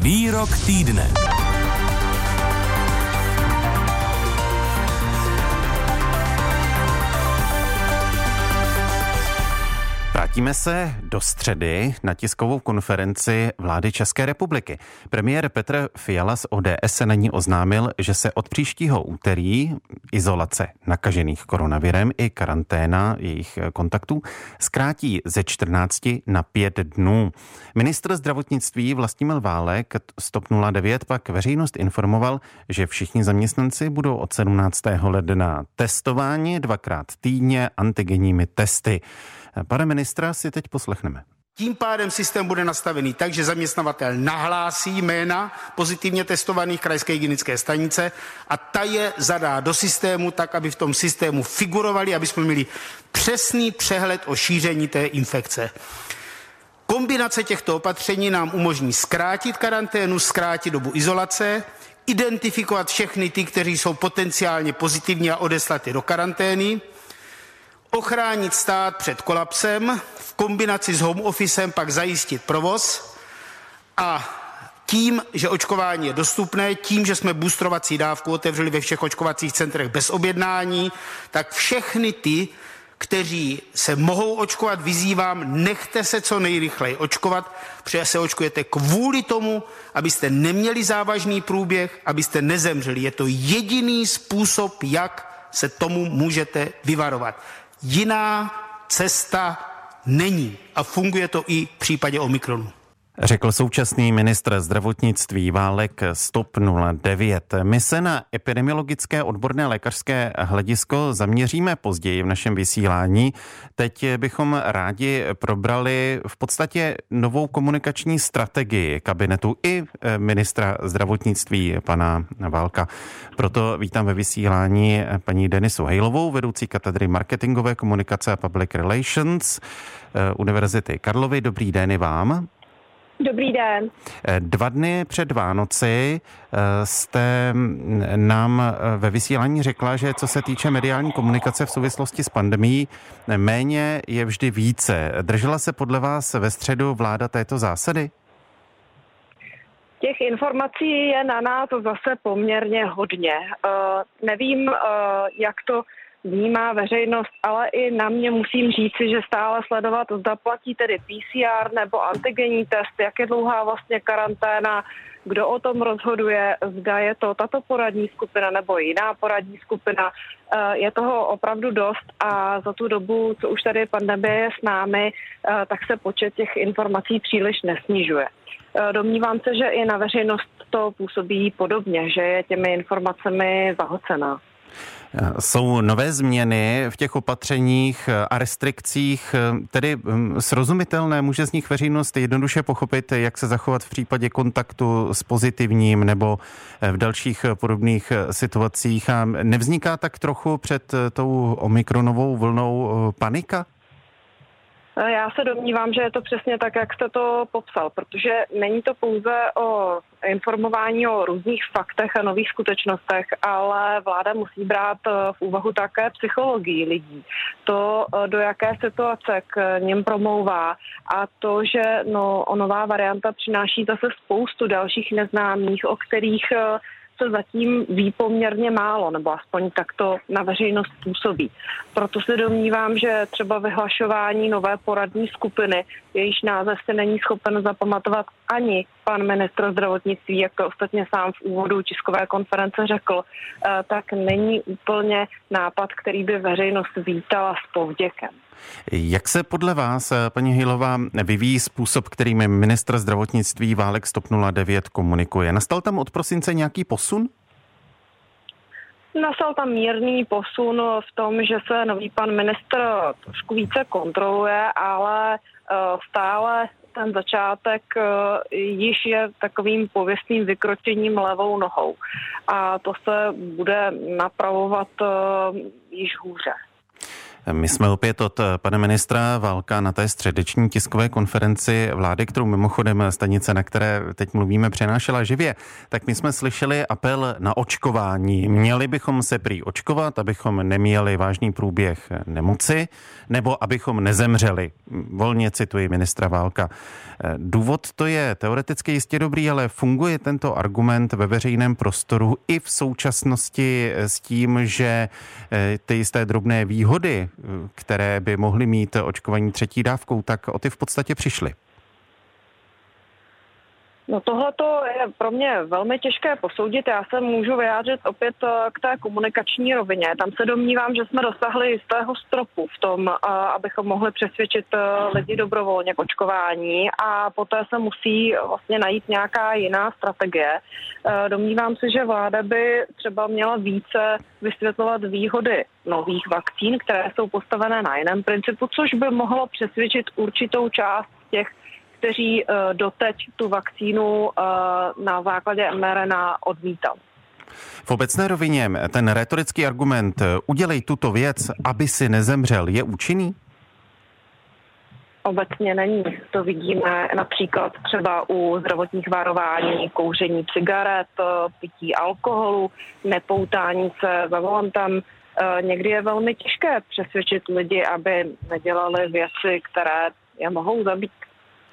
Výrok týdne. Vrátíme se do středy na tiskovou konferenci vlády České republiky. Premiér Petr Fiala z ODS se na ní oznámil, že se od příštího úterý izolace nakažených koronavirem i karanténa jejich kontaktů zkrátí ze 14 na 5 dnů. Ministr zdravotnictví Vlastimil Válek z TOP 09 pak veřejnost informoval, že všichni zaměstnanci budou od 17. ledna testováni dvakrát týdně antigenními testy. Pane ministra si teď poslechneme. Tím pádem systém bude nastavený tak, že zaměstnavatel nahlásí jména pozitivně testovaných krajské hygienické stanice a ta je zadá do systému tak, aby v tom systému figurovali, aby jsme měli přesný přehled o šíření té infekce. Kombinace těchto opatření nám umožní zkrátit karanténu, zkrátit dobu izolace, identifikovat všechny ty, kteří jsou potenciálně pozitivní a odeslat je do karantény, ochránit stát před kolapsem, v kombinaci s home officem pak zajistit provoz a tím, že očkování je dostupné, tím, že jsme boostrovací dávku otevřeli ve všech očkovacích centrech bez objednání, tak všechny ty, kteří se mohou očkovat, vyzývám, nechte se co nejrychleji očkovat, protože se očkujete kvůli tomu, abyste neměli závažný průběh, abyste nezemřeli. Je to jediný způsob, jak se tomu můžete vyvarovat. Jiná cesta není a funguje to i v případě Omikronu. Řekl současný ministr zdravotnictví Válek Stop 09. My se na epidemiologické odborné lékařské hledisko zaměříme později v našem vysílání. Teď bychom rádi probrali v podstatě novou komunikační strategii kabinetu i eh, ministra zdravotnictví pana Válka. Proto vítám ve vysílání paní Denisu Hejlovou, vedoucí katedry marketingové komunikace a public relations eh, Univerzity Karlovy. Dobrý den i vám. Dobrý den. Eh, dva dny před Vánoci eh, jste nám eh, ve vysílání řekla, že co se týče mediální komunikace v souvislosti s pandemí, méně je vždy více. Držela se podle vás ve středu vláda této zásady? Těch informací je na nás zase poměrně hodně. nevím, jak to vnímá veřejnost, ale i na mě musím říci, že stále sledovat, zda platí tedy PCR nebo antigenní test, jak je dlouhá vlastně karanténa, kdo o tom rozhoduje, zda je to tato poradní skupina nebo jiná poradní skupina. Eh, je toho opravdu dost a za tu dobu, co už tady pandemie je s námi, eh, tak se počet těch informací příliš nesnižuje. Eh, domnívám se, že i na veřejnost to působí podobně, že je těmi informacemi zahocená. Jsou nové změny v těch opatřeních a restrikcích, tedy hm, srozumitelné, může z nich veřejnost jednoduše pochopit, jak se zachovat v případě kontaktu s pozitivním nebo v dalších podobných situacích. A nevzniká tak trochu před tou omikronovou vlnou panika? Eh, já se domnívám, že je to přesně tak, jak jste to popsal, protože není to pouze o informování o různých faktech a nových skutečnostech, ale vláda musí brát eh, v úvahu také psychologii lidí. To, eh, do jaké situace k něm promlouvá a to, že no, nová varianta přináší zase spoustu dalších neznámých, o kterých se zatím ví poměrně málo, nebo aspoň tak to na veřejnost působí. Proto se domnívám, že třeba vyhlašování nové poradní skupiny, jejíž název se není schopen zapamatovat ani pan ministr zdravotnictví, jak to ostatně sám v úvodu tiskové konference řekl, eh, tak není úplně nápad, který by veřejnost vítala s povděkem. Jak se podle vás, paní Hilová, vyvíjí způsob, kterým ministr zdravotnictví Válek Stop 09 komunikuje? Nastal tam od prosince nějaký posun? Nastal tam mírný posun v tom, že se nový pan ministr trošku více kontroluje, ale eh, stále ten začátek eh, již je takovým pověstným vykročením levou nohou. A to se bude napravovat eh, již hůře. My jsme opět od pana ministra Válka na té středeční tiskové konferenci vlády, kterou mimochodem stanice, na které teď mluvíme, přenášela živě. Tak my jsme slyšeli apel na očkování. Měli bychom se prý očkovat, abychom neměli vážný průběh nemoci, nebo abychom nezemřeli. Volně cituji ministra Válka. Důvod to je teoreticky jistě dobrý, ale funguje tento argument ve veřejném prostoru i v současnosti s tím, že ty jisté drobné výhody které by mohly mít očkovaní třetí dávkou, tak o ty v podstatě přišly. No tohle je pro mě velmi těžké posoudit. Já se můžu vyjádřit opět eh, k té komunikační rovině. Tam se domnívám, že jsme dosáhli jistého stropu v tom, eh, abychom mohli přesvědčit eh, lidi dobrovolně k očkování a poté se musí vlastně najít nějaká jiná strategie. Domnívám se, že vláda by třeba měla více vysvětlovat výhody nových vakcín, které jsou postavené na jiném principu, což by mohlo přesvědčit určitou část těch kteří eh, doteď tu vakcínu eh, na základě mRNA odmítali. V obecné rovině ten retorický argument eh, udělej tuto věc, aby si nezemřel, je účinný? Obecně není. To vidíme například třeba u zdravotních varování, kouření cigaret, pití alkoholu, nepoutání se za volantem. Někdy je velmi těžké přesvědčit lidi, aby nedělali věci, které je mohou zabít.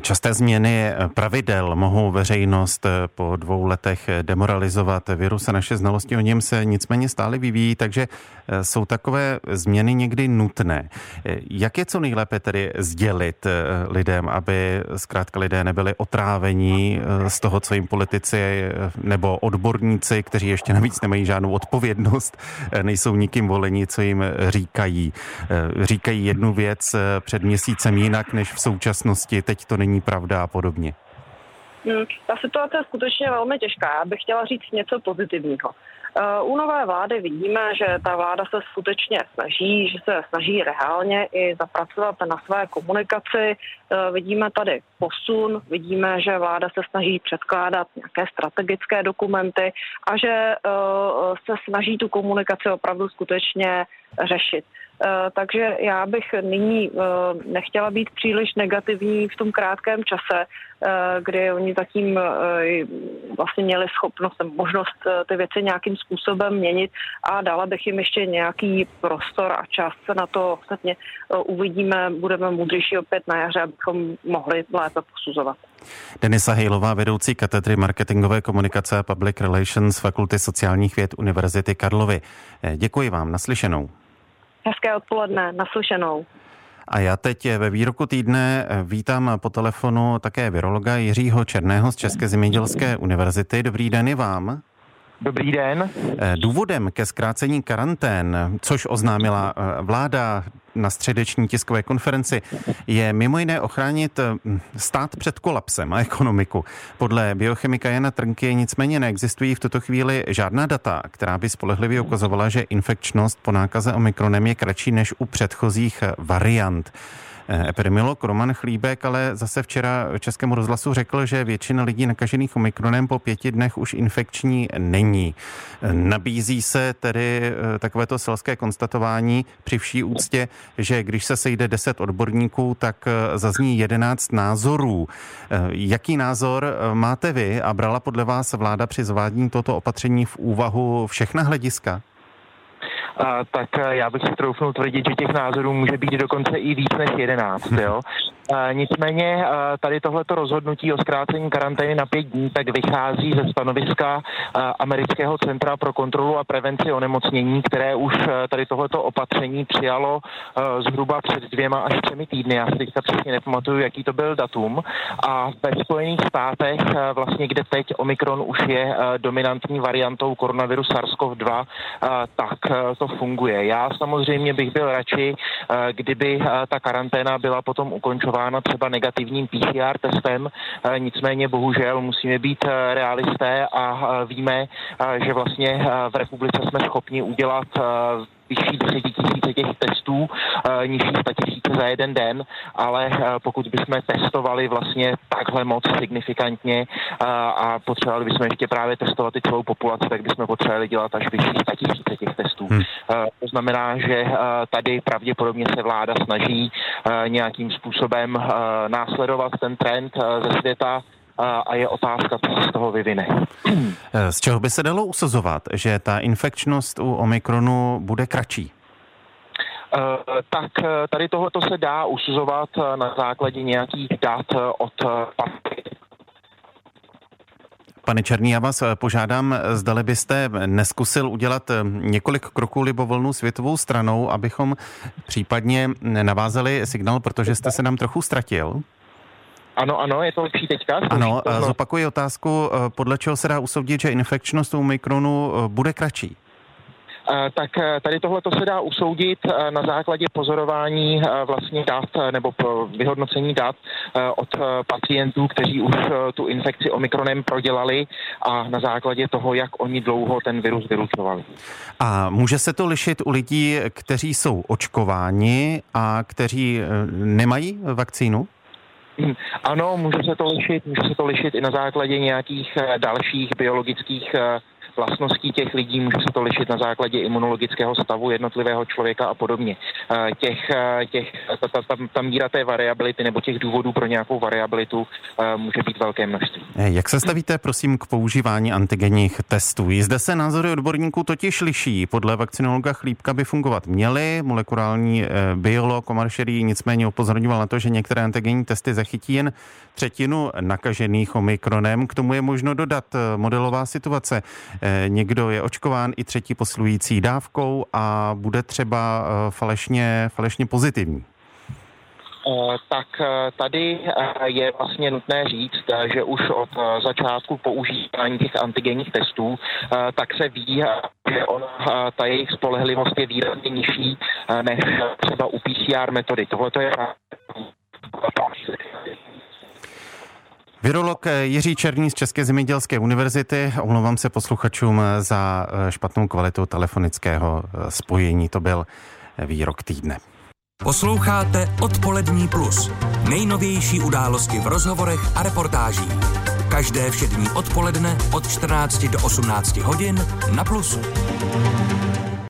Časté změny pravidel mohou veřejnost po dvou letech demoralizovat. Virus a naše znalosti o něm se nicméně stále vyvíjí, takže eh, jsou takové změny někdy nutné. Eh, jak je co nejlépe tedy sdělit eh, lidem, aby zkrátka lidé nebyli otrávení z toho, co jim politici nebo odborníci, kteří ještě navíc nemají žádnou odpovědnost, nejsou nikým voleni, co jim říkají. Říkají jednu věc před měsícem jinak než v současnosti. Teď to není pravda a podobně? Hmm, ta situace je skutečně velmi těžká. Já bych chtěla říct něco pozitivního. Uh, u nové vlády vidíme, že ta vláda se skutečně snaží, že se snaží reálně i zapracovat na své komunikaci. Uh, vidíme tady posun, vidíme, že vláda se snaží předkládat nějaké strategické dokumenty a že uh, se snaží tu komunikaci opravdu skutečně řešit. Eh, takže já bych nyní eh, nechtěla být příliš negativní v tom krátkém čase, eh, kdy oni zatím vlastně měli schopnost, možnost ty věci nějakým způsobem měnit a dala bych jim ještě nějaký prostor a čas na to ostatně uvidíme, budeme moudřejší opět na jaře, abychom mohli lépe posuzovat. Denisa Hejlová, vedoucí katedry marketingové komunikace a public relations Fakulty sociálních věd Univerzity Karlovy. Děkuji vám, naslyšenou. Hezké odpoledne, naslyšenou. A já teď ve výroku týdne vítám po telefonu také virologa Jiřího Černého z České zemědělské univerzity. Dobrý den i vám. Dobrý den. Eh, důvodem ke zkrácení karantén, což oznámila eh, vláda na středeční tiskové konferenci, je mimo jiné ochránit hm, stát před kolapsem a ekonomiku. Podle biochemika Jana Trnky nicméně neexistují v tuto chvíli žádná data, která by spolehlivě ukazovala, že infekčnost po nákaze omikronem je kratší než u předchozích variant. Eh, epidemiolog Roman Chlíbek ale zase včera Českému rozhlasu řekl, že většina lidí nakažených omikronem po pěti dnech už infekční není. Eh, nabízí se tedy eh, takovéto selské konstatování při vší úctě, že když se sejde deset odborníků, tak zazní jedenáct názorů. Jaký názor máte vy a brala podle vás vláda při zvádění toto opatření v úvahu všechna hlediska? Tak já bych si troufnul tvrdit, že těch názorů může být dokonce i víc než 11. Jo? Nicméně tady tohleto rozhodnutí o zkrácení karantény na pět dní tak vychází ze stanoviska Amerického centra pro kontrolu a prevenci onemocnění, které už tady tohleto opatření přijalo zhruba před dvěma až třemi týdny. Já si teďka přesně nepamatuju, jaký to byl datum. A ve Spojených státech, vlastně kde teď Omikron už je dominantní variantou koronaviru SARS-CoV-2, tak to funguje. Já samozřejmě bych byl radši, kdyby ta karanténa byla potom ukončována prokázána třeba negativním PCR testem, eh, nicméně bohužel musíme být eh, realisté a eh, víme, že vlastně v republice jsme schopni udělat vyšší desetitisíce těch testů, nižší tisíce za jeden den, ale pokud bychom testovali vlastně takhle moc signifikantně a potřebovali bychom ještě právě testovat i celou populaci, tak bychom potřebovali dělat až vyšší tisíce těch testů. Hmm. To znamená, že tady pravděpodobně se vláda snaží nějakým způsobem následovat ten trend ze světa, a je otázka, co se z toho vyvine. Z čeho by se dalo usazovat, že ta infekčnost u Omikronu bude kratší? Uh, tak tady tohoto se dá usuzovat na základě nějakých dat od Pane Černý, já vás požádám, zdali byste neskusil udělat několik kroků libovolnou světovou stranou, abychom případně navázali signál, protože jste se nám trochu ztratil. Ano, ano, je to lepší teďka. Ano, to, zopakuji otázku, eh, podle čeho se dá usoudit, že infekčnost u mikronu eh, bude kratší? Eh, tak tady tohle to se dá usoudit na základě pozorování vlastně dat nebo vyhodnocení dat od pacientů, kteří už tu infekci omikronem prodělali a na základě toho, jak oni dlouho ten virus vylučovali. A může se to lišit u lidí, kteří jsou očkováni a kteří nemají vakcínu? Ano, může se to lišit, může se to lišit i na základě nějakých eh, dalších biologických eh, vlastností těch lidí, může se to lišit na základě imunologického stavu jednotlivého člověka a podobně. Eh, těch, eh, těch, ta, ta, ta, ta míra té variability nebo těch důvodů pro nějakou variabilitu eh, může být velké množství. Jak se stavíte, prosím, k používání antigenních testů? Zde se názory odborníků totiž liší. Podle vakcinologa Chlípka by fungovat měly. Molekulární biolog Omar Šerý nicméně upozorňoval na to, že některé antigenní testy zachytí jen třetinu nakažených omikronem. K tomu je možno dodat modelová situace. Eh, někdo je očkován i třetí posilující dávkou a bude třeba eh, falešně, falešně pozitivní. Eh, tak tady je vlastně nutné říct, že už od začátku používání těch antigenních testů, tak se ví, že ona, ta jejich spolehlivost je výrazně nižší než třeba u PCR metody. Tohle je Virolog Jiří Černý z České zemědělské univerzity. Omlouvám se posluchačům za eh, špatnou kvalitu telefonického eh, spojení. To byl výrok týdne. Posloucháte Odpolední plus. Nejnovější události v rozhovorech a reportážích. Každé všední odpoledne od 14 do 18 hodin na Plusu.